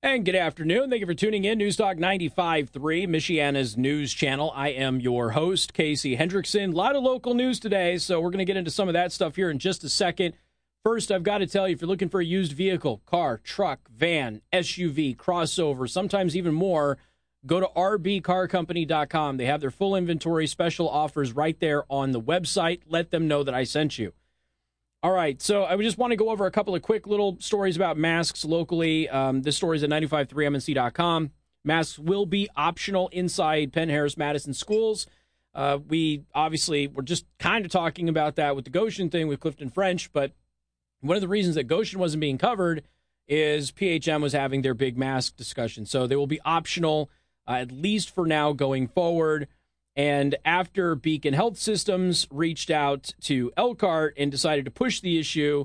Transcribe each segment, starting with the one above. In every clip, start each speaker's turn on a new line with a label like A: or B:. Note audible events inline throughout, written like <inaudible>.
A: And good afternoon. Thank you for tuning in. News Talk 95.3, Michiana's news channel. I am your host, Casey Hendrickson. A lot of local news today, so we're going to get into some of that stuff here in just a second. First, I've got to tell you if you're looking for a used vehicle, car, truck, van, SUV, crossover, sometimes even more, go to rbcarcompany.com. They have their full inventory, special offers right there on the website. Let them know that I sent you. All right, so I just want to go over a couple of quick little stories about masks locally. Um, this story is at 953mnc.com. Masks will be optional inside Penn Harris Madison schools. Uh, we obviously were just kind of talking about that with the Goshen thing with Clifton French, but one of the reasons that Goshen wasn't being covered is PHM was having their big mask discussion. So they will be optional, uh, at least for now going forward. And after Beacon Health Systems reached out to Elkhart and decided to push the issue,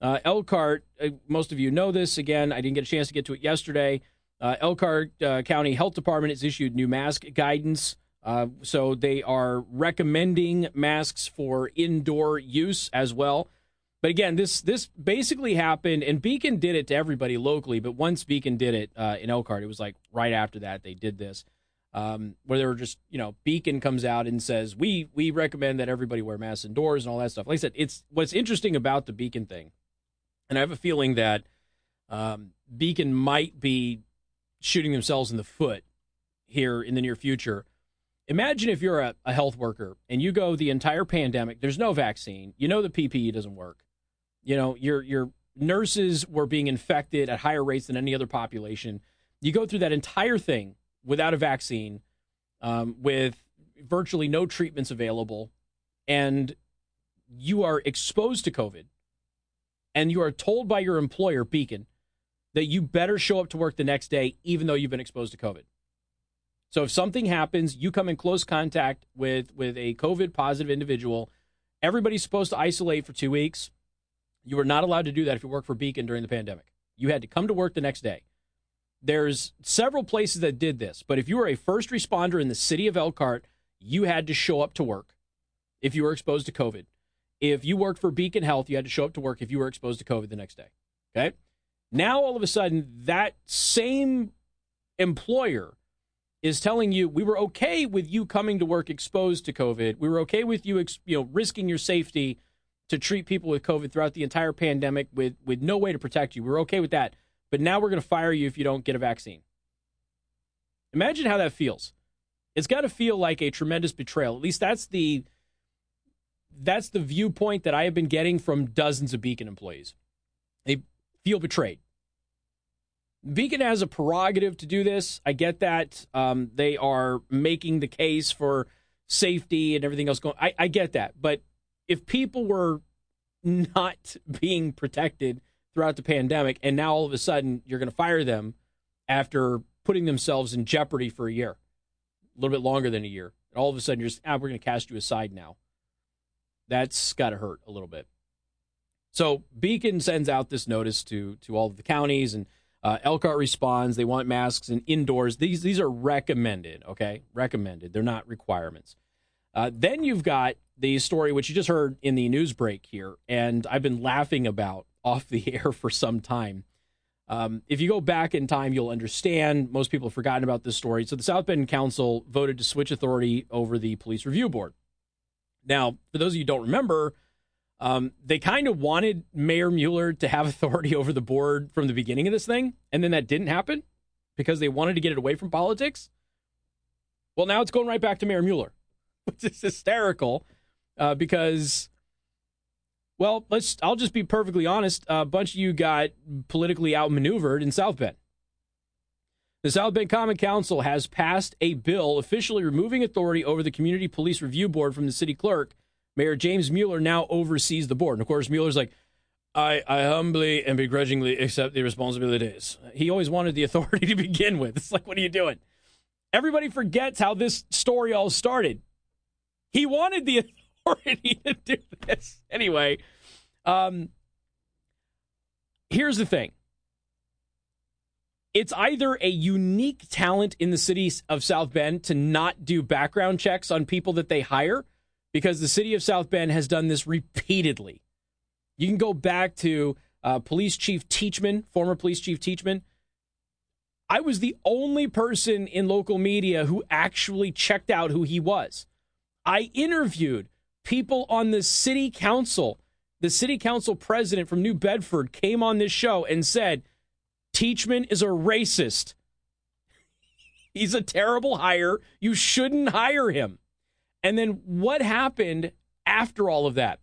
A: uh, Elkhart, uh, most of you know this. Again, I didn't get a chance to get to it yesterday. Uh, Elkhart uh, County Health Department has issued new mask guidance. Uh, so they are recommending masks for indoor use as well. But again, this this basically happened, and Beacon did it to everybody locally. But once Beacon did it uh, in Elkhart, it was like right after that they did this um, where they were just, you know, Beacon comes out and says we we recommend that everybody wear masks indoors and all that stuff. Like I said, it's what's interesting about the Beacon thing, and I have a feeling that um, Beacon might be shooting themselves in the foot here in the near future. Imagine if you're a, a health worker and you go the entire pandemic. There's no vaccine. You know the PPE doesn't work. You know your your nurses were being infected at higher rates than any other population. You go through that entire thing without a vaccine, um, with virtually no treatments available, and you are exposed to COVID, and you are told by your employer, Beacon, that you better show up to work the next day, even though you've been exposed to COVID. So if something happens, you come in close contact with with a COVID positive individual. Everybody's supposed to isolate for two weeks. You were not allowed to do that if you work for Beacon during the pandemic. You had to come to work the next day. There's several places that did this, but if you were a first responder in the city of Elkhart, you had to show up to work if you were exposed to COVID. If you worked for Beacon Health, you had to show up to work if you were exposed to COVID the next day. Okay? Now all of a sudden that same employer is telling you we were okay with you coming to work exposed to COVID. We were okay with you, you know, risking your safety to treat people with COVID throughout the entire pandemic with with no way to protect you. We we're okay with that but now we're going to fire you if you don't get a vaccine. Imagine how that feels. It's got to feel like a tremendous betrayal. At least that's the that's the viewpoint that I have been getting from dozens of Beacon employees. They feel betrayed. Beacon has a prerogative to do this. I get that. Um, they are making the case for safety and everything else going. I, I get that. But if people were not <laughs> being protected throughout the pandemic, and now all of a sudden you're going to fire them after putting themselves in jeopardy for a year, a little bit longer than a year. And all of a sudden you're just, ah, we're going to cast you aside now. That's got to hurt a little bit. So Beacon sends out this notice to to all of the counties, and uh, Elkhart responds. They want masks and indoors. These these are recommended. Okay, recommended. They're not requirements. Uh, then you've got the story which you just heard in the news break here, and I've been laughing about off the <laughs> air for some time. Um, if you go back in time, you'll understand. Most people have forgotten about this story. So, the South Bend Council voted to switch authority over the Police Review Board. Now, for those of you who don't remember, um, they kind of wanted Mayor Mueller to have <laughs> authority over the board from the beginning of this thing, and then that didn't happen because they wanted to get it away from politics. Well, now it's going right back to Mayor Mueller, <laughs> which is hysterical uh, because well, let's. I'll just be perfectly honest. A bunch of you got politically outmaneuvered in South Bend. The South Bend Common Council has passed a bill officially removing authority over the Community Police Review Board from the city clerk. Mayor James Mueller now oversees the board. And of course, Mueller's like, I, I humbly and begrudgingly accept the responsibilities. He always wanted the <laughs> authority to begin with. It's like, what are you doing? Everybody forgets how this story all started. He wanted the authority to do this. Anyway, um, here's the thing it's either a unique talent in the city of South Bend to not do background checks on people that they hire, because the city of South Bend has done this repeatedly. You can go back to uh, Police Chief Teachman, former Police Chief Teachman. I was the only person in local media who actually checked out who he was. I interviewed people on the city council. The city council president from New Bedford came on this show and said, Teachman is a racist. <laughs> He's a terrible hire. You shouldn't hire him. And then what happened after all of that?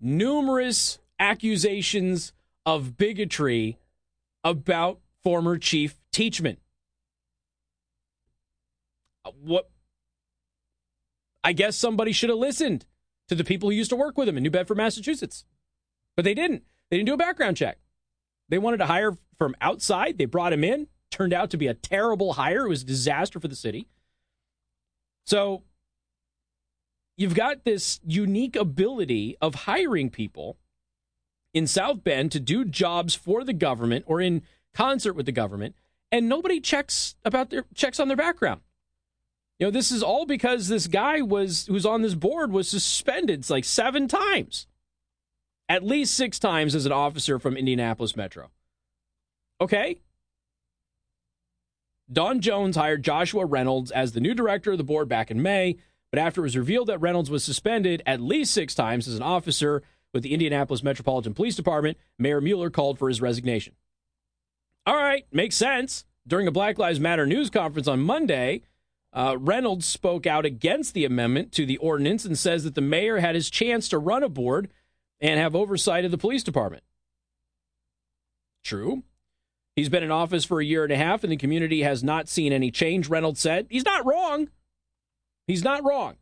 A: Numerous accusations of bigotry about former Chief Teachman. Uh, what? I guess somebody should have listened to the people who used to work with him in New Bedford, Massachusetts. But they didn't. They didn't do a background check. They wanted to hire from outside. They brought him in. Turned out to be a terrible hire. It was a disaster for the city. So you've got this unique ability of hiring people in South Bend to do jobs for the government or in concert with the government, and nobody checks about their checks on their background. You know, this is all because this guy was who's on this board was suspended like seven times, at least six times as an officer from Indianapolis Metro. Okay. Dawn Jones hired Joshua Reynolds as the new director of the board back in May, but after it was revealed that Reynolds was suspended at least six times as an officer with the Indianapolis Metropolitan Police Department, Mayor Mueller called for his resignation. All right, makes sense. During a Black Lives Matter news conference on Monday, uh, Reynolds spoke out against the amendment to the ordinance and says that the mayor had his chance to run a board and have oversight of the police department. True. He's been in office for a year and a half, and the community has not seen any change, Reynolds said. He's not wrong. He's not wrong.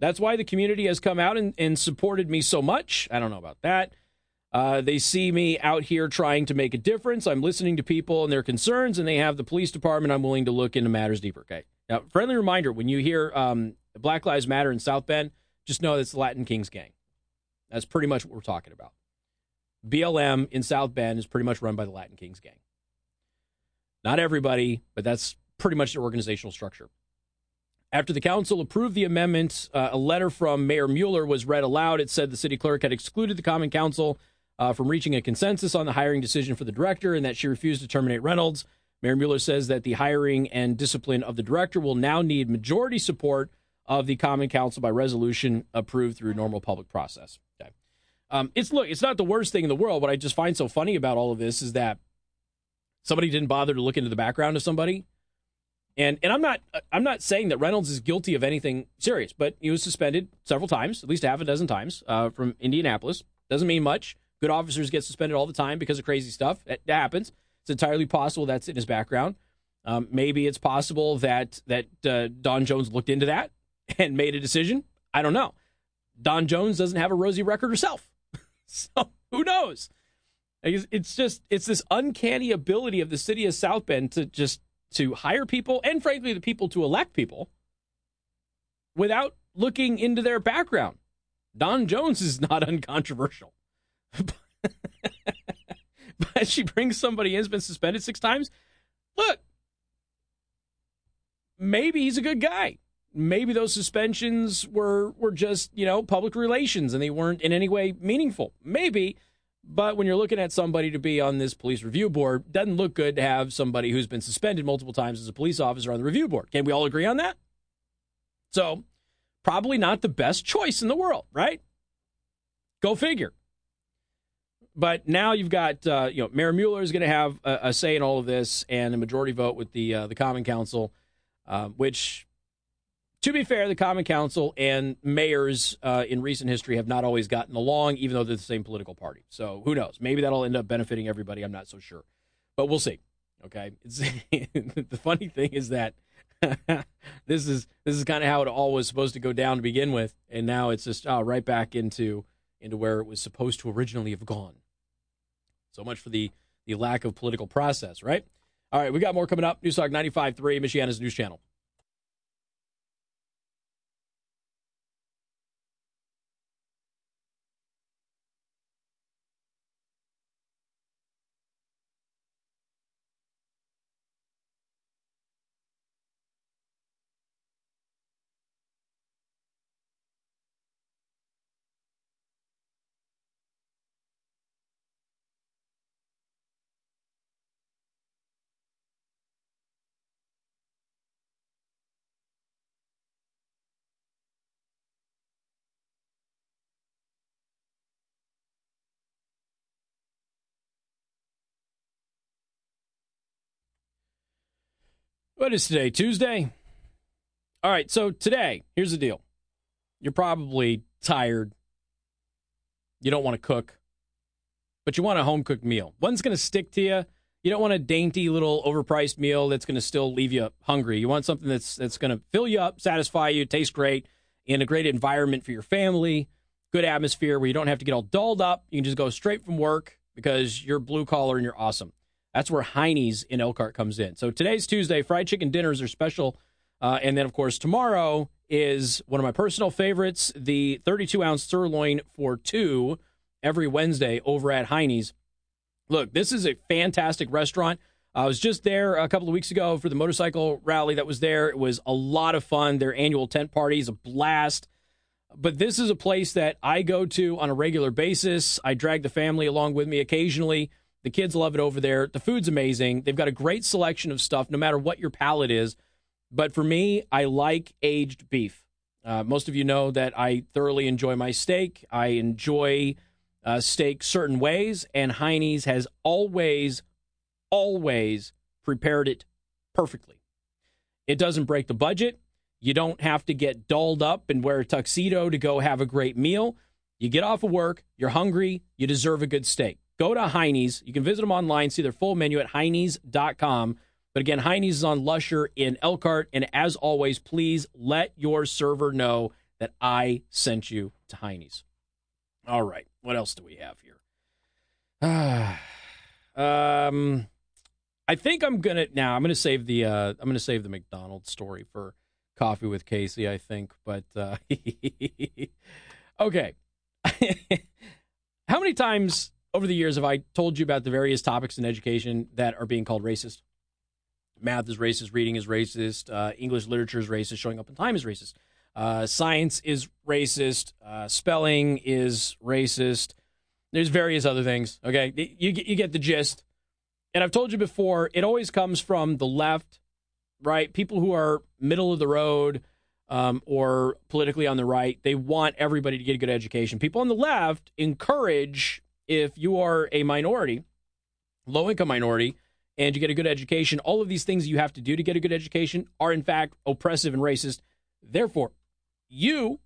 A: That's why the community has come out and, and supported me so much. I don't know about that. Uh, they see me out here trying to make a difference. I'm listening to people and their concerns, and they have the police department. I'm willing to look into matters deeper. Okay. Now, friendly reminder when you hear um, Black Lives Matter in South Bend, just know that's the Latin Kings gang. That's pretty much what we're talking about. BLM in South Bend is pretty much run by the Latin Kings gang. Not everybody, but that's pretty much the organizational structure. After the council approved the amendment, uh, a letter from Mayor Mueller was read aloud. It said the city clerk had excluded the Common Council uh, from reaching a consensus on the hiring decision for the director and that she refused to terminate Reynolds. Mayor Mueller says that the hiring and discipline of the director will now need majority support of the Common Council by resolution approved through normal public process. Okay. Um, it's look, it's not the worst thing in the world. What I just find so funny about all of this is that somebody didn't bother to look into the background of somebody. And and I'm not I'm not saying that Reynolds is guilty of anything serious, but he was suspended several times, at least half a dozen times, uh, from Indianapolis. Doesn't mean much. Good officers get suspended all the time because of crazy stuff. That, happens. It's entirely possible that's in his background. Um, maybe it's possible that that uh, Dawn Jones looked into that <laughs> and made a decision. I don't know. Dawn Jones doesn't have a rosy record herself, <laughs> so who knows? It's just it's this uncanny ability of the city of South Bend to just to hire people and frankly the people to elect people without looking into their background. Dawn Jones is not <laughs> uncontroversial. <laughs> but she brings somebody in who's been suspended six times. Look, maybe he's a good guy. Maybe those suspensions were were just you know public relations and they weren't in any way meaningful. Maybe, but when you're looking at somebody to be on this police review board, doesn't look good to have somebody who's been suspended multiple times as a police officer on the review board. Can we all agree on that? So, probably not the best choice in the world, right? Go figure. But now you've got, uh, you know, Mayor Mueller is going to have a, a, say in all of this and a majority vote with the uh, the Common Council, uh, which, to be fair, the Common Council and mayors uh, in recent history have not always gotten along, even though they're the same political party. So who knows? Maybe that'll end up benefiting everybody. I'm not so sure, but we'll see. Okay, <laughs> the funny thing is that <laughs> this is this is kind of how it all was supposed to go down to begin with, and now it's just oh, right back into into where it was supposed to originally have gone. So much for the, the lack of political process, right? All right, we got more coming up. Newstalk 95.3, Michiana's news channel. What is today? Tuesday? All right, so today, here's the deal. You're probably tired. You don't want to cook, but you want a home cooked meal. One's going to stick to you. You don't want a dainty little overpriced meal that's going to still leave you hungry. You want something that's that's going to fill you up, satisfy you, taste great, in a great environment for your family, good atmosphere where you don't have to get all dolled up. You can just go straight from work because you're blue collar and you're awesome. That's where Heine's in Elkhart comes in. So today's Tuesday. Fried chicken dinners are special. Uh, and then, of course, tomorrow is one of my personal favorites the 32 ounce sirloin for two every Wednesday over at Heine's. Look, this is a fantastic restaurant. I was just there a couple of weeks ago for the motorcycle rally that was there. It was a lot of fun. Their annual tent party is a blast. But this is a place that I go to on a regular basis. I drag the family along with me occasionally. The kids love it over there. The food's amazing. They've got a great selection of stuff, no matter what your palate is. But for me, I like aged beef. Uh, most of you know that I thoroughly enjoy my steak. I enjoy uh, steak certain ways, and Heine's has always, always prepared it perfectly. It doesn't break the budget. You don't have to get dolled up and wear a tuxedo to go have a great meal. You get off of work, you're hungry, you deserve a good steak. Go to Heine's. You can visit them online, see their full menu at Heines.com. But again, Heine's is on Lusher in Elkhart. And as always, please let your server know that I sent you to Heine's. All right. What else do we have here? <sighs> um, I think I'm gonna now. I'm gonna save the. Uh, I'm gonna save the McDonald's story for coffee with Casey. I think, but uh, <laughs> okay. <laughs> How many times over the years have I told you about the various topics in education that are being called racist? Math is racist, reading is racist, uh, English literature is racist, showing up in time is racist, uh, science is racist, uh, spelling is racist. There's various other things. Okay, you you get the gist. And I've told you before, it always comes from the left, right? People who are middle of the road um, or politically on the right, they want everybody to get a good education. People on the left encourage if you are a minority, low income minority, and you get a good education, all of these things you have to do to get a good education are in fact oppressive and racist. Therefore, you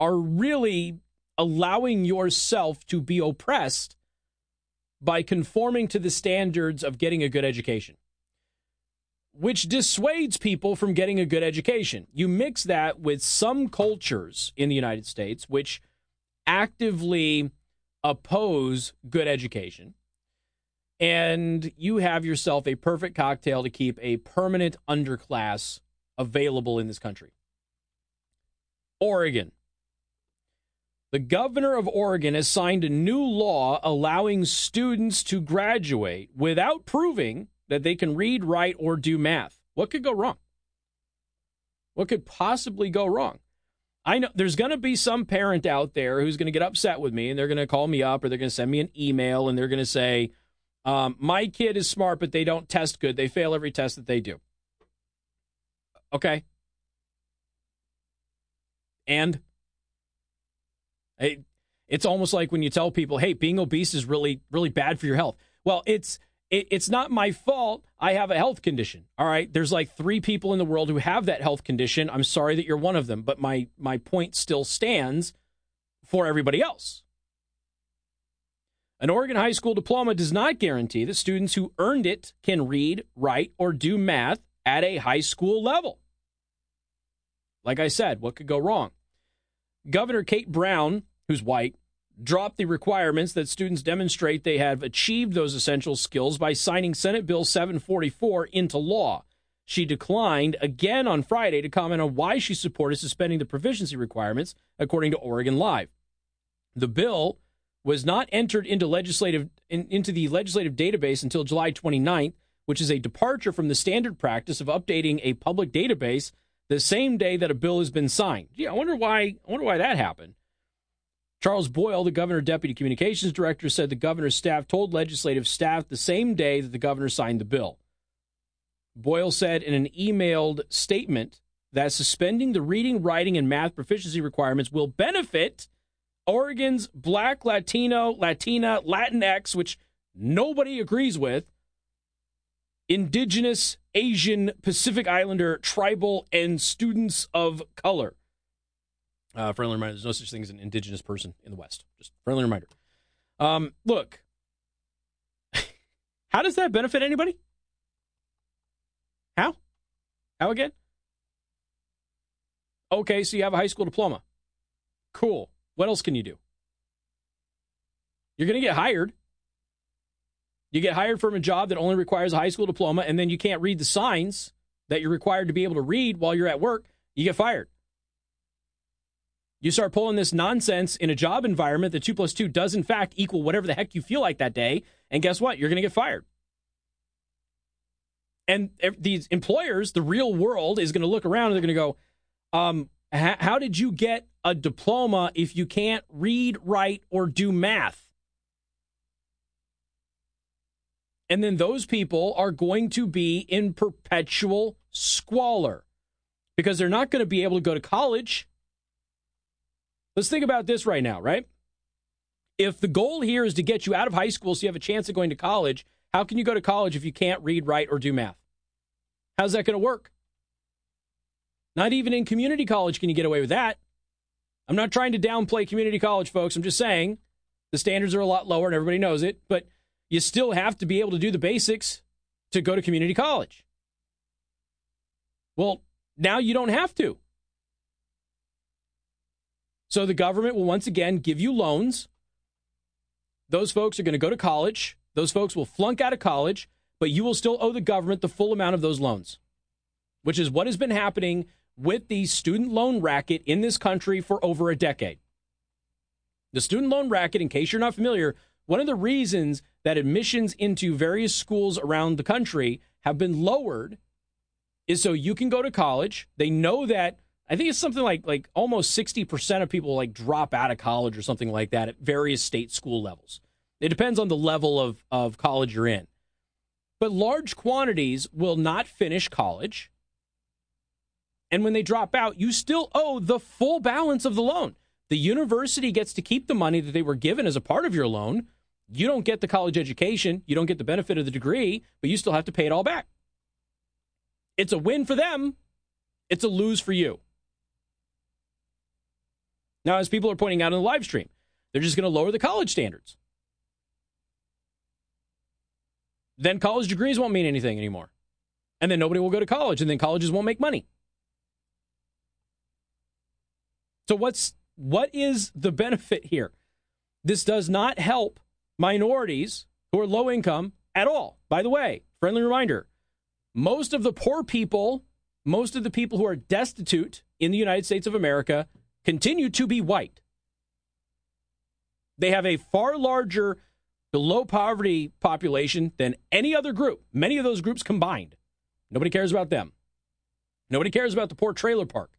A: are really allowing yourself to be oppressed by conforming to the standards of getting a good education, which dissuades people from getting a good education. You mix that with some cultures in the United States, which actively oppose good education, and you have yourself a perfect cocktail to keep a permanent underclass available in this country. Oregon. The governor of Oregon has signed a new law allowing students to graduate without proving that they can read, write, or do math. What could go wrong? What could possibly go wrong? I know there's going to be some parent out there who's going to get upset with me and they're going to call me up or they're going to send me an email and they're going to say, um, My kid is smart, but they don't test good. They fail every test that they do. Okay. And it's almost like when you tell people, hey, being obese is really, really bad for your health. Well, it's it, it's not my fault. I have a health condition. All right. There's like three people in the world who have that health condition. I'm sorry that you're one of them, but my my point still stands for everybody else. An Oregon high school diploma does not guarantee that students who earned it can read, write, or do math at a high school level. Like I said, what could go wrong? Governor Kate Brown, who's white, dropped the requirements that students demonstrate they have achieved those essential skills by signing Senate Bill 744 into law. She declined again on Friday to comment on why she supported suspending the proficiency requirements, according to Oregon Live. The bill was not entered into legislative in, into the legislative database until July 29th, which is a departure from the standard practice of updating a public database the same day that a bill has been signed. Yeah, I wonder why I wonder why that happened. Charles Boyle, the governor deputy communications director, said the governor's staff told legislative staff the same day that the governor signed the bill. Boyle said in an emailed statement that suspending the reading, writing, and math proficiency requirements will benefit Oregon's Black, Latino, Latina, Latinx, which nobody agrees with, Indigenous, Asian, Pacific Islander, tribal, and students of color. Uh, friendly reminder: There's no such thing as an indigenous person in the West. Just friendly reminder. Um, look, <laughs> how does that benefit anybody? How? How again? Okay, so you have a high school diploma. Cool. What else can you do? You're going to get hired. You get hired from a job that only requires a high school diploma, and then you can't read the signs that you're required to be able to read while you're at work. You get fired. You start pulling this nonsense in a job environment that two plus two does, in fact, equal whatever the heck you feel like that day. And guess what? You're going to get fired. And these employers, the real world, is going to look around and they're going to go, um, how did you get a diploma if you can't read, write, or do math? And then those people are going to be in perpetual squalor because they're not going to be able to go to college. Let's think about this right now, right? If the goal here is to get you out of high school so you have a chance of going to college, how can you go to college if you can't read, write, or do math? How's that going to work? Not even in community college can you get away with that. I'm not trying to downplay community college, folks. I'm just saying the standards are a lot lower and everybody knows it, but you still have to be able to do the basics to go to community college. Well, now you don't have to. So the government will once again give you loans. Those folks are going to go to college. Those folks will flunk out of college, but you will still owe the government the full amount of those loans, which is what has been happening with the student loan racket in this country for over a decade. The student loan racket, in case you're not familiar, one of the reasons that admissions into various schools around the country have been lowered is so you can go to college. They know that I think it's something like like almost 60% of people like drop out of college or something like that at various state school levels. It depends on the level of, of college you're in. But large quantities will not finish college and when they drop out, you still owe the full balance of the loan. The university gets to keep the money that they were given as a part of your loan. You don't get the college education, you don't get the benefit of the degree, but you still have to pay it all back. It's a win for them, it's a lose for you. Now, as people are pointing out in the live stream, they're just going to lower the college standards. Then college degrees won't mean anything anymore. And then nobody will go to college, and then colleges won't make money. So what's what is the benefit here? This does not help minorities who are low income at all. By the way, friendly reminder, most of the poor people, most of the people who are destitute in the United States of America continue to be white. They have a far larger below poverty population than any other group, many of those groups combined. Nobody cares about them. Nobody cares about the poor trailer park.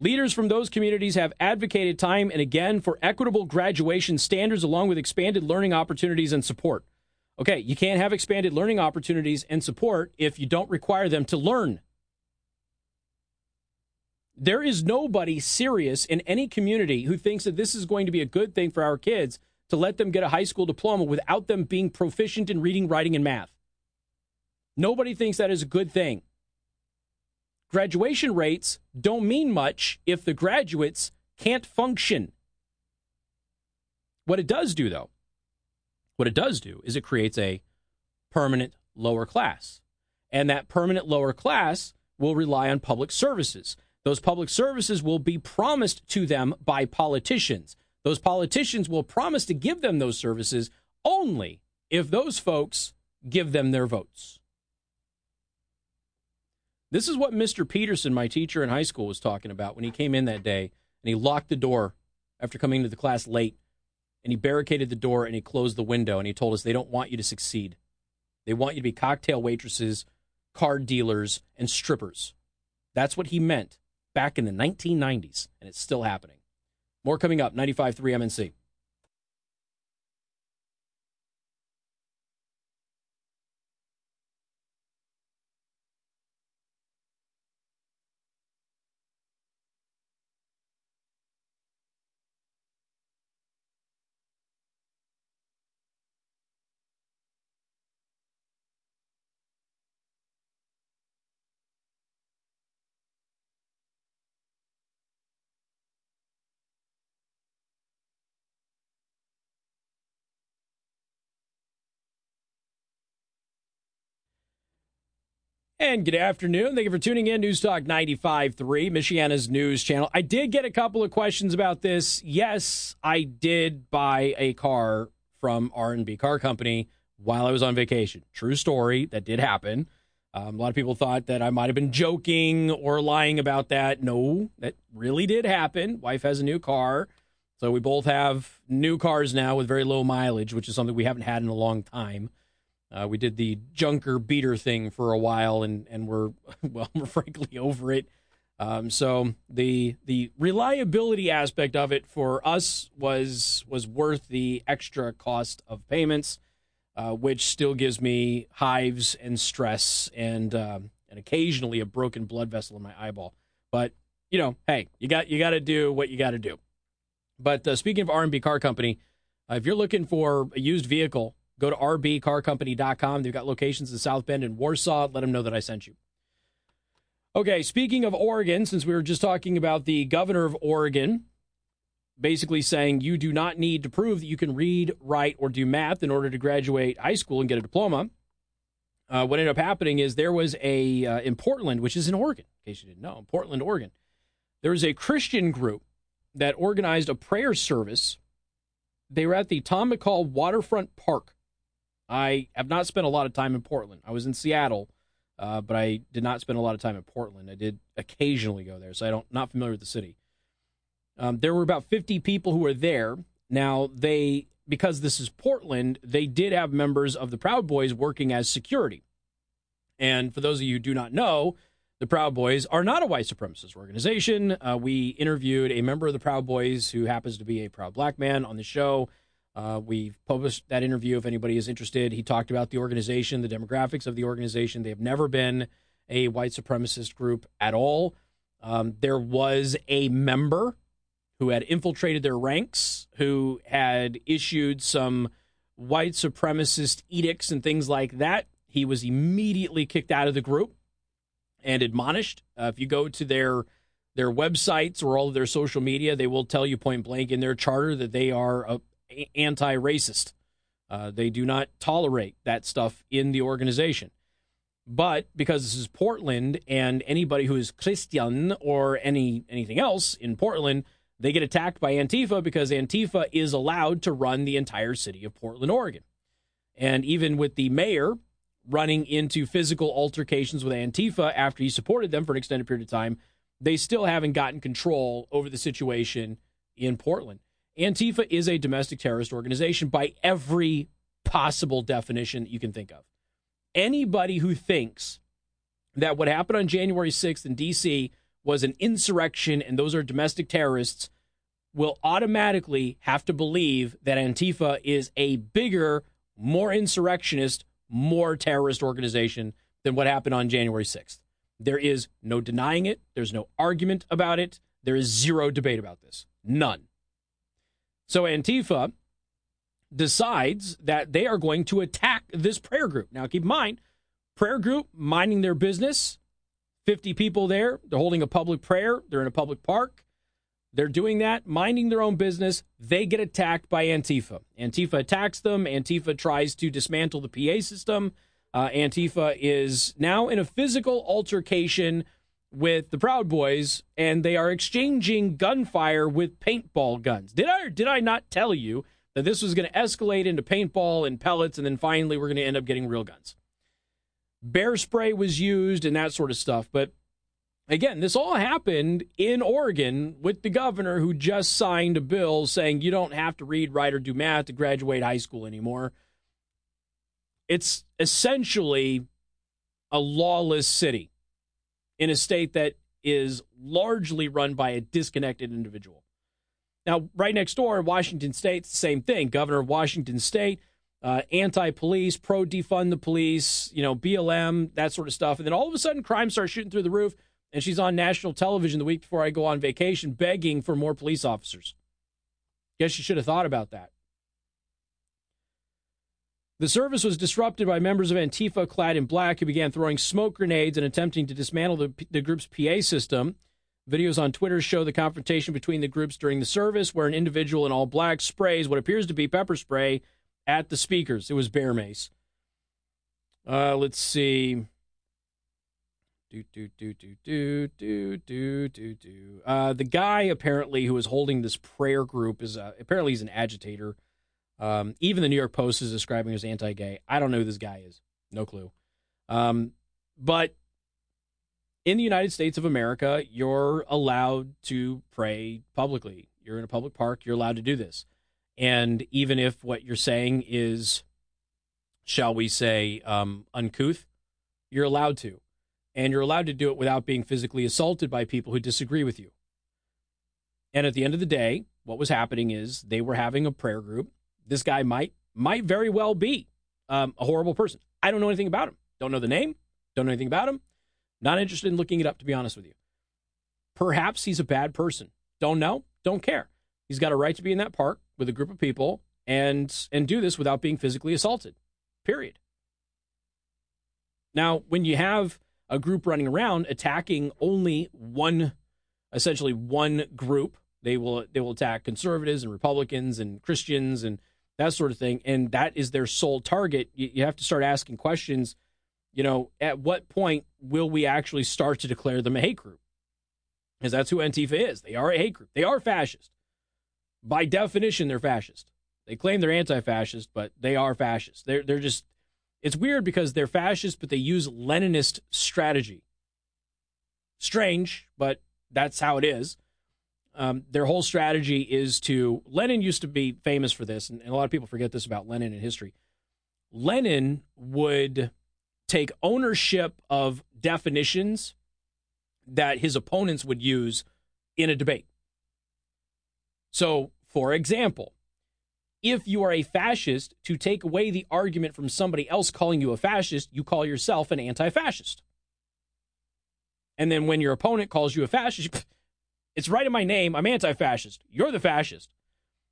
A: Leaders from those communities have advocated time and again for equitable graduation standards along with expanded learning opportunities and support. Okay, you can't have expanded learning opportunities and support if you don't require them to learn. There is nobody serious in any community who thinks that this is going to be a good thing for our kids to let them get a high school diploma without them being proficient in reading, writing, and math. Nobody thinks that is a good thing graduation rates don't mean much if the graduates can't function. What it does do, though, what it does do is it creates a permanent lower class. And that permanent lower class will rely on public services. Those public services will be promised to them by politicians. Those politicians will promise to give them those services only if those folks give them their votes. This is what Mr. Peterson, my teacher in high school, was talking about when he came in that day and he locked the door after coming to the class late and he barricaded the door and he closed the window and he told us they don't want you to succeed. They want you to be cocktail waitresses, card dealers, and strippers. That's what he meant back in the 1990s, and it's still happening. More coming up, 95.3 MNC. And good afternoon. Thank you for tuning in. News Talk 95.3, Michiana's news channel. I did get a couple of questions about this. Yes, I did buy a car from R&B Car Company while I was on vacation. True story. That did happen. Um, a lot of people thought that I might have been joking or lying about that. No, that really did happen. Wife has a new car. So we both have new cars now with very low mileage, which is something we haven't had in a long time. Uh, we did the junker beater thing for a while, and and we're <laughs> well, we're frankly over it. Um, so the the reliability aspect of it for us was was worth the extra cost of payments, uh, which still gives me hives and stress and um, and occasionally a broken blood vessel in my eyeball. But you know, hey, you got you got to do what you got to do. But uh, speaking of R&B Car Company, uh, if you're looking for a used vehicle Go to rbcarcompany.com. They've got locations in South Bend and Warsaw. Let them know that I sent you. Okay, speaking of Oregon, since we were just talking about the governor of Oregon basically saying you do not need to prove that you can read, write, or do math in order to graduate high school and get a diploma. Uh, what ended up happening is there was a, uh, in Portland, which is in Oregon, in case you didn't know, Portland, Oregon, there was a Christian group that organized a prayer service. They were at the Tom McCall Waterfront Park I have not spent a lot of time in Portland. I was in Seattle, uh, but I did not spend a lot of time in Portland. I did occasionally go there, so I don't not familiar with the city. Um, there were about 50 people who were there. Now they, because this is Portland, they did have members of the Proud Boys working as security. And for those of you who do not know, the Proud Boys are not a white supremacist organization. Uh, we interviewed a member of the Proud Boys who happens to be a proud black man on the show. Uh, we've published that interview if anybody is interested. He talked about the organization, the demographics of the organization. They have never been a white supremacist group at all. Um, there was a member who had infiltrated their ranks, who had issued some white supremacist edicts and things like that. He was immediately kicked out of the group and admonished. Uh, if you go to their their websites or all of their social media, they will tell you point blank in their charter that they are a, anti racist. Uh, they do not tolerate that stuff in the organization. But because this is Portland and anybody who is Christian or any anything else in Portland, they get attacked by Antifa because Antifa is allowed to run the entire city of Portland, Oregon. And even with the mayor running into physical altercations with Antifa after he supported them for an extended period of time, they still haven't gotten control over the situation in Portland. Antifa is a domestic terrorist organization by every possible definition that you can think of. Anybody who thinks that what happened on January 6th in D.C. was an insurrection and those are domestic terrorists will automatically have to believe that Antifa is a bigger, more insurrectionist, more terrorist organization than what happened on January 6th. There is no denying it. There's no argument about it. There is zero debate about this. None. So Antifa decides that they are going to attack this prayer group. Now, keep in mind, prayer group minding their business, 50 people there. They're holding a public prayer. They're in a public park. They're doing that, minding their own business. They get attacked by Antifa. Antifa attacks them. Antifa tries to dismantle the PA system. Uh, Antifa is now in a physical altercation with the Proud Boys, and they are exchanging gunfire with paintball guns. Did I or did I not tell you that this was going to escalate into paintball and pellets, and then finally we're going to end up getting real guns? Bear spray was used and that sort of stuff. But again, this all happened in Oregon with the governor who just signed a bill saying you don't have to read, write, or do math to graduate high school anymore. It's essentially a lawless city in a state that is largely run by a disconnected individual. Now, right next door in Washington State, same thing. Governor of Washington State, uh, anti-police, pro defund the police, you know, BLM, that sort of stuff. And then all of a sudden, crime starts shooting through the roof, and she's on national television the week before I go on vacation, begging for more police officers. Guess you should have thought about that. The service was disrupted by members of Antifa clad in black who began throwing smoke grenades and attempting to dismantle the, the group's PA system. Videos on Twitter show the confrontation between the groups during the service, where an individual in all black sprays what appears to be pepper spray at the speakers. It was bear mace. Uh, let's see. Do do do do do do do do do. Uh, the guy apparently who is holding this prayer group is uh, apparently he's an agitator. Um, even the New York Post is describing him as anti-gay. I don't know who this guy is. No clue. Um, but in the United States of America, you're allowed to pray publicly. You're in a public park. You're allowed to do this. And even if what you're saying is, shall we say, um, uncouth, you're allowed to and you're allowed to do it without being physically assaulted by people who disagree with you. And at the end of the day, what was happening is they were having a prayer group. This guy might might very well be um, a horrible person. I don't know anything about him. Don't know the name. Don't know anything about him. Not interested in looking it up, to be honest with you. Perhaps he's a bad person. Don't know. Don't care. He's got a right to be in that park with a group of people and and do this without being physically assaulted. Period. Now, when you have a group running around attacking only one, essentially one group. They will they will attack conservatives and Republicans and Christians and that sort of thing, and that is their sole target. You, you have to start asking questions. You know, at what point will we actually start to declare them a hate group? Because that's who Antifa is. They are a hate group. They are fascist. By definition, they're fascist. They claim they're anti-fascist, but they are fascist. They're they're just it's weird because they're fascist, but they use Leninist strategy. Strange, but that's how it is. Um, their whole strategy is to. Lenin used to be famous for this, and, and a lot of people forget this about Lenin in history. Lenin would take ownership of definitions that his opponents would use in a debate. So, for example, if you are a fascist, to take away the argument from somebody else calling you a fascist, you call yourself an anti fascist. And then when your opponent calls you a fascist, <laughs> it's right in my name. I'm anti fascist. You're the fascist.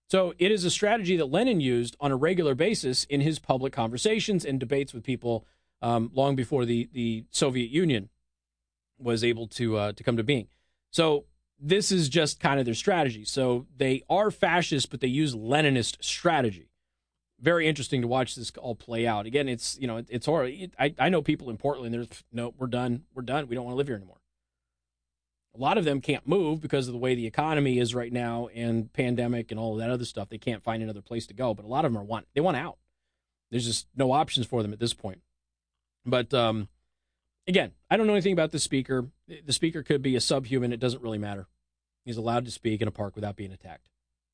A: So it is a strategy that Lenin used on a regular basis in his public conversations and debates with people um, long before the, the Soviet Union was able to uh, to come to being. So this is just kind of their strategy. So they are fascist, but they use Leninist strategy. Very interesting to watch this all play out. Again, it's you know it's horrible. I I know people in Portland. There's no, we're done. We're done. We don't want to live here anymore. A lot of them can't move because of the way the economy is right now and pandemic and all of that other stuff. They can't find another place to go. But a lot of them are want they want out. There's just no options for them at this point. But um, again, I don't know anything about the speaker. The speaker could be a subhuman. It doesn't really matter. He's allowed to speak in a park without being attacked.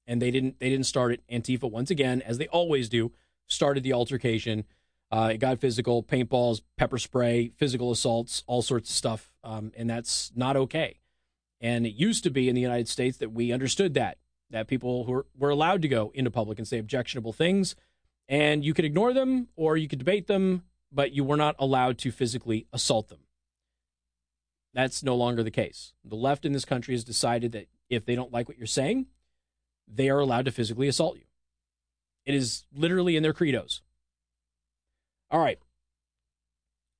A: And they didn't. They didn't start it. Antifa once again, as they always do, started the altercation. Uh, it got physical, paintballs, pepper spray, physical assaults, all sorts of stuff, um, and that's not okay. And it used to be in the United States that we understood that that people were, were allowed to go into public and say objectionable things, and you could ignore them or you could debate them, but you were not allowed to physically assault them. That's no longer the case. The left in this country has decided that if they don't like what you're saying, they are allowed to physically assault you. It is literally in their credos. All right.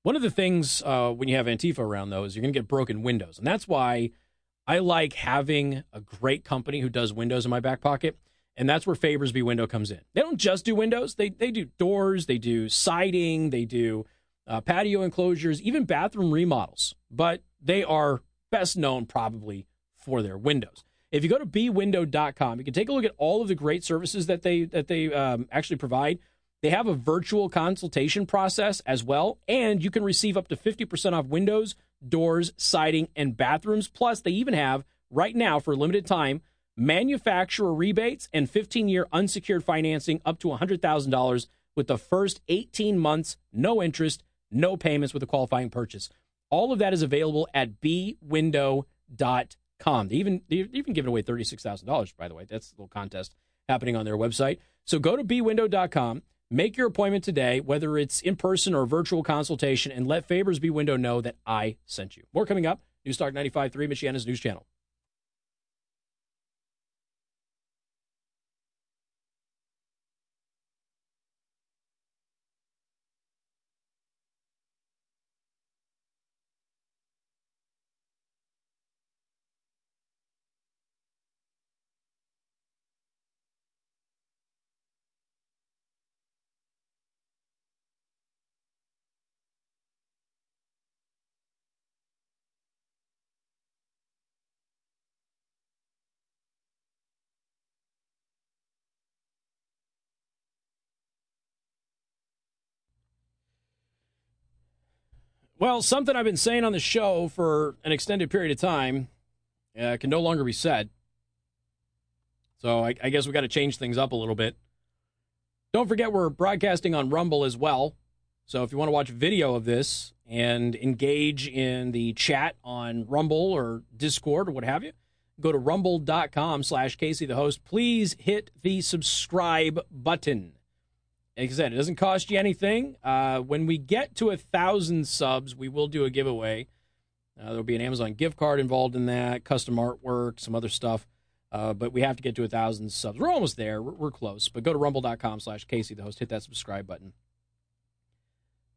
A: One of the things uh, when you have Antifa around, though, is you're going to get broken windows. And that's why I like having a great company who does windows in my back pocket. And that's where Fabers B Window comes in. They don't just do windows, they, they do doors, they do siding, they do uh, patio enclosures, even bathroom remodels. But they are best known probably for their windows. If you go to bwindow.com, you can take a look at all of the great services that they that they um, actually provide. They have a virtual consultation process as well, and you can receive up to 50% off windows, doors, siding, and bathrooms. Plus, they even have right now for a limited time manufacturer rebates and 15 year unsecured financing up to $100,000 with the first 18 months, no interest, no payments with a qualifying purchase. All of that is available at bwindow.com. They even they even giving away $36,000 by the way. That's a little contest happening on their website. So go to bwindow.com, make your appointment today, whether it's in person or virtual consultation and let Fabers B Window know that I sent you. More coming up. Newstalk 95.3 Michiana's news channel. Well, something I've been saying on the show for an extended period of time uh, can no longer be said. So I, I guess we got to change things up a little bit. Don't forget we're broadcasting on Rumble as well. So if you want to watch video of this and engage in the chat on Rumble or Discord or what have you, go to rumble.com slash Casey the host. Please hit the subscribe button. Like I said, it doesn't cost you anything. Uh, when we get to a thousand subs, we will do a giveaway. Uh, there'll be an Amazon gift card involved in that, custom artwork, some other stuff. Uh, but we have to get to a thousand subs. We're almost there. We're, we're close. But go to rumble.com slash Casey the host. Hit that subscribe button.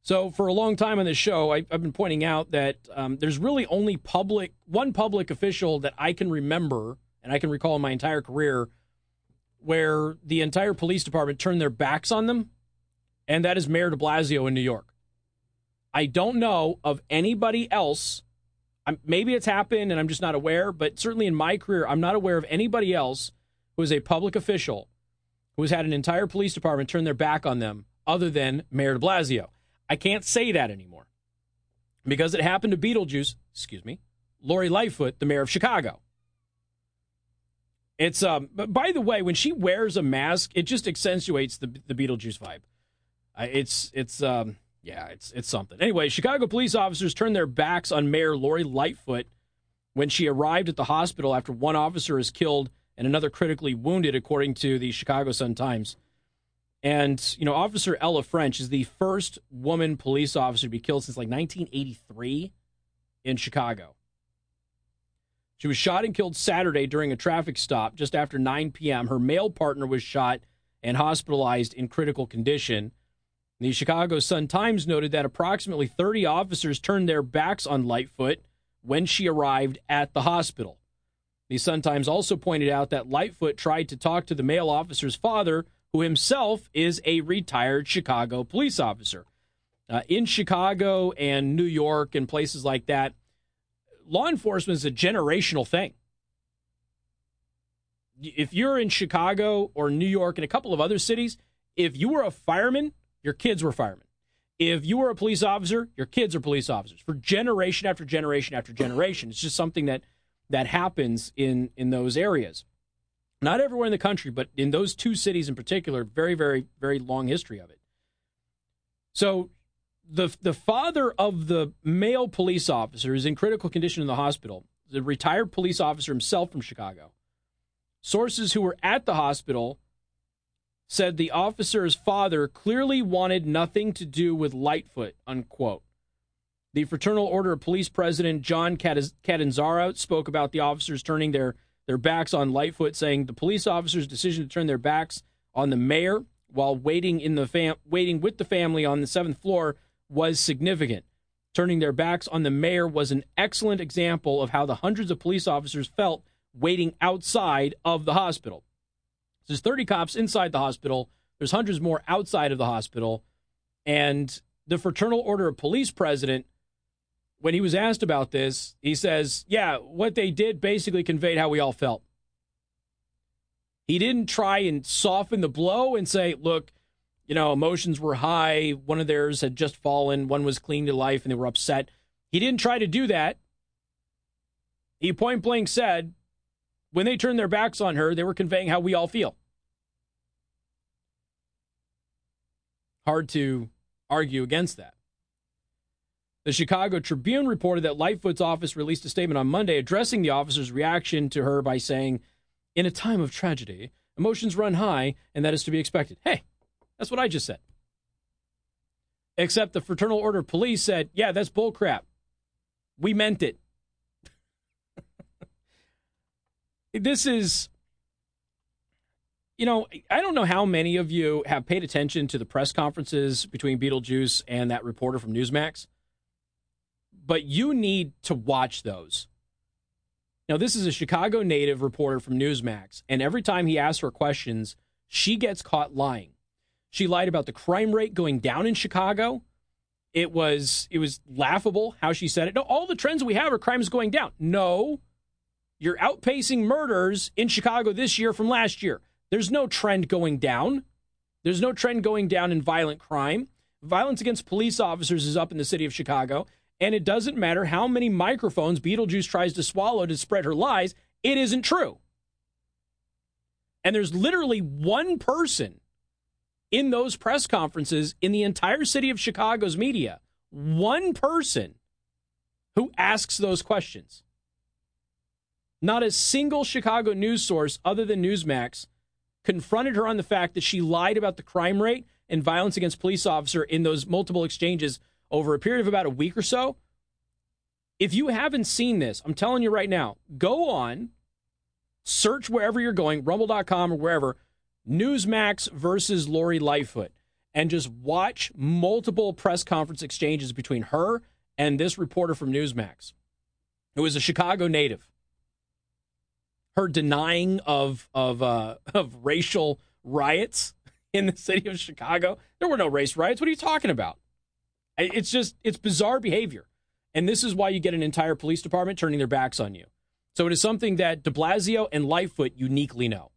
A: So for a long time on this show, I, have been pointing out that um, there's really only public one public official that I can remember and I can recall in my entire career where the entire police department turned their backs on them, and that is Mayor De Blasio in New York. I don't know of anybody else I'm, maybe it's happened and I'm just not aware, but certainly in my career, I'm not aware of anybody else who is a public official who has had an entire police department turn their back on them other than Mayor de Blasio. I can't say that anymore because it happened to Beetlejuice, excuse me, Lori Lightfoot, the mayor of Chicago. It's um. But by the way, when she wears a mask, it just accentuates the the Beetlejuice vibe. Uh, it's it's um. Yeah, it's it's something. Anyway, Chicago police officers turned their backs on Mayor Lori Lightfoot when she arrived at the hospital after one officer is killed and another critically wounded, according to the Chicago Sun Times. And you know, Officer Ella French is the first woman police officer to be killed since like 1983 in Chicago. She was shot and killed Saturday during a traffic stop just after 9 p.m. Her male partner was shot and hospitalized in critical condition. The Chicago Sun Times noted that approximately 30 officers turned their backs on Lightfoot when she arrived at the hospital. The Sun Times also pointed out that Lightfoot tried to talk to the male officer's father, who himself is a retired Chicago police officer. Uh, in Chicago and New York and places like that, law enforcement is a generational thing. If you're in Chicago or New York and a couple of other cities, if you were a fireman your kids were firemen. If you were a police officer, your kids are police officers for generation after generation after generation. It's just something that that happens in in those areas. Not everywhere in the country, but in those two cities in particular, very very very long history of it. So the the father of the male police officer is in critical condition in the hospital. The retired police officer himself from Chicago. Sources who were at the hospital said the officer's father clearly wanted nothing to do with Lightfoot, unquote. The Fraternal Order of Police President John Catanzara spoke about the officers turning their, their backs on Lightfoot, saying the police officers' decision to turn their backs on the mayor while waiting in the fam- waiting with the family on the seventh floor was significant. Turning their backs on the mayor was an excellent example of how the hundreds of police officers felt waiting outside of the hospital. There's 30 cops inside the hospital. There's hundreds more outside of the hospital. And the Fraternal Order of Police president, when he was asked about this, he says, Yeah, what they did basically conveyed how we all felt. He didn't try and soften the blow and say, Look, you know, emotions were high. One of theirs had just fallen. One was clinging to life and they were upset. He didn't try to do that. He point blank said, when they turned their backs on her, they were conveying how we all feel. Hard to argue against that. The Chicago Tribune reported that Lightfoot's office released a statement on Monday addressing the officer's reaction to her by saying, In a time of tragedy, emotions run high, and that is to be expected. Hey, that's what I just said. Except the Fraternal Order of Police said, Yeah, that's bullcrap. We meant it. <laughs> this is you know, I don't know how many of you have paid attention to the press conferences between Beetlejuice and that reporter from Newsmax, but you need to watch those. Now, this is a Chicago native reporter from Newsmax, and every time he asks her questions, she gets caught lying. She lied about the crime rate going down in Chicago. It was it was laughable how she said it. No, all the trends we have are crimes going down. No, you're outpacing murders in Chicago this year from last year. There's no trend going down. There's no trend going down in violent crime. Violence against police officers is up in the city of Chicago, And it doesn't matter how many microphones Beetlejuice tries to swallow to spread her lies, it isn't true. And there's literally one person in those press conferences in the entire city of Chicago's media, one person who asks those questions. Not a single Chicago news source other than Newsmax confronted her on the fact that she lied about the crime rate and violence against police officer in those multiple exchanges over a period of about a week or so. If you haven't seen this, I'm telling you right now, go on, search wherever you're going, rumble.com or wherever, Newsmax versus Lori Lightfoot, and just watch multiple press conference exchanges between her and this reporter from Newsmax, who is a Chicago native. Her denying of of uh, <laughs> of racial riots in the city of Chicago. There were no race riots. What are you talking about? It's just it's bizarre behavior, and this is why you get an entire police department turning their backs on you. So it is something that De Blasio and Lightfoot uniquely know.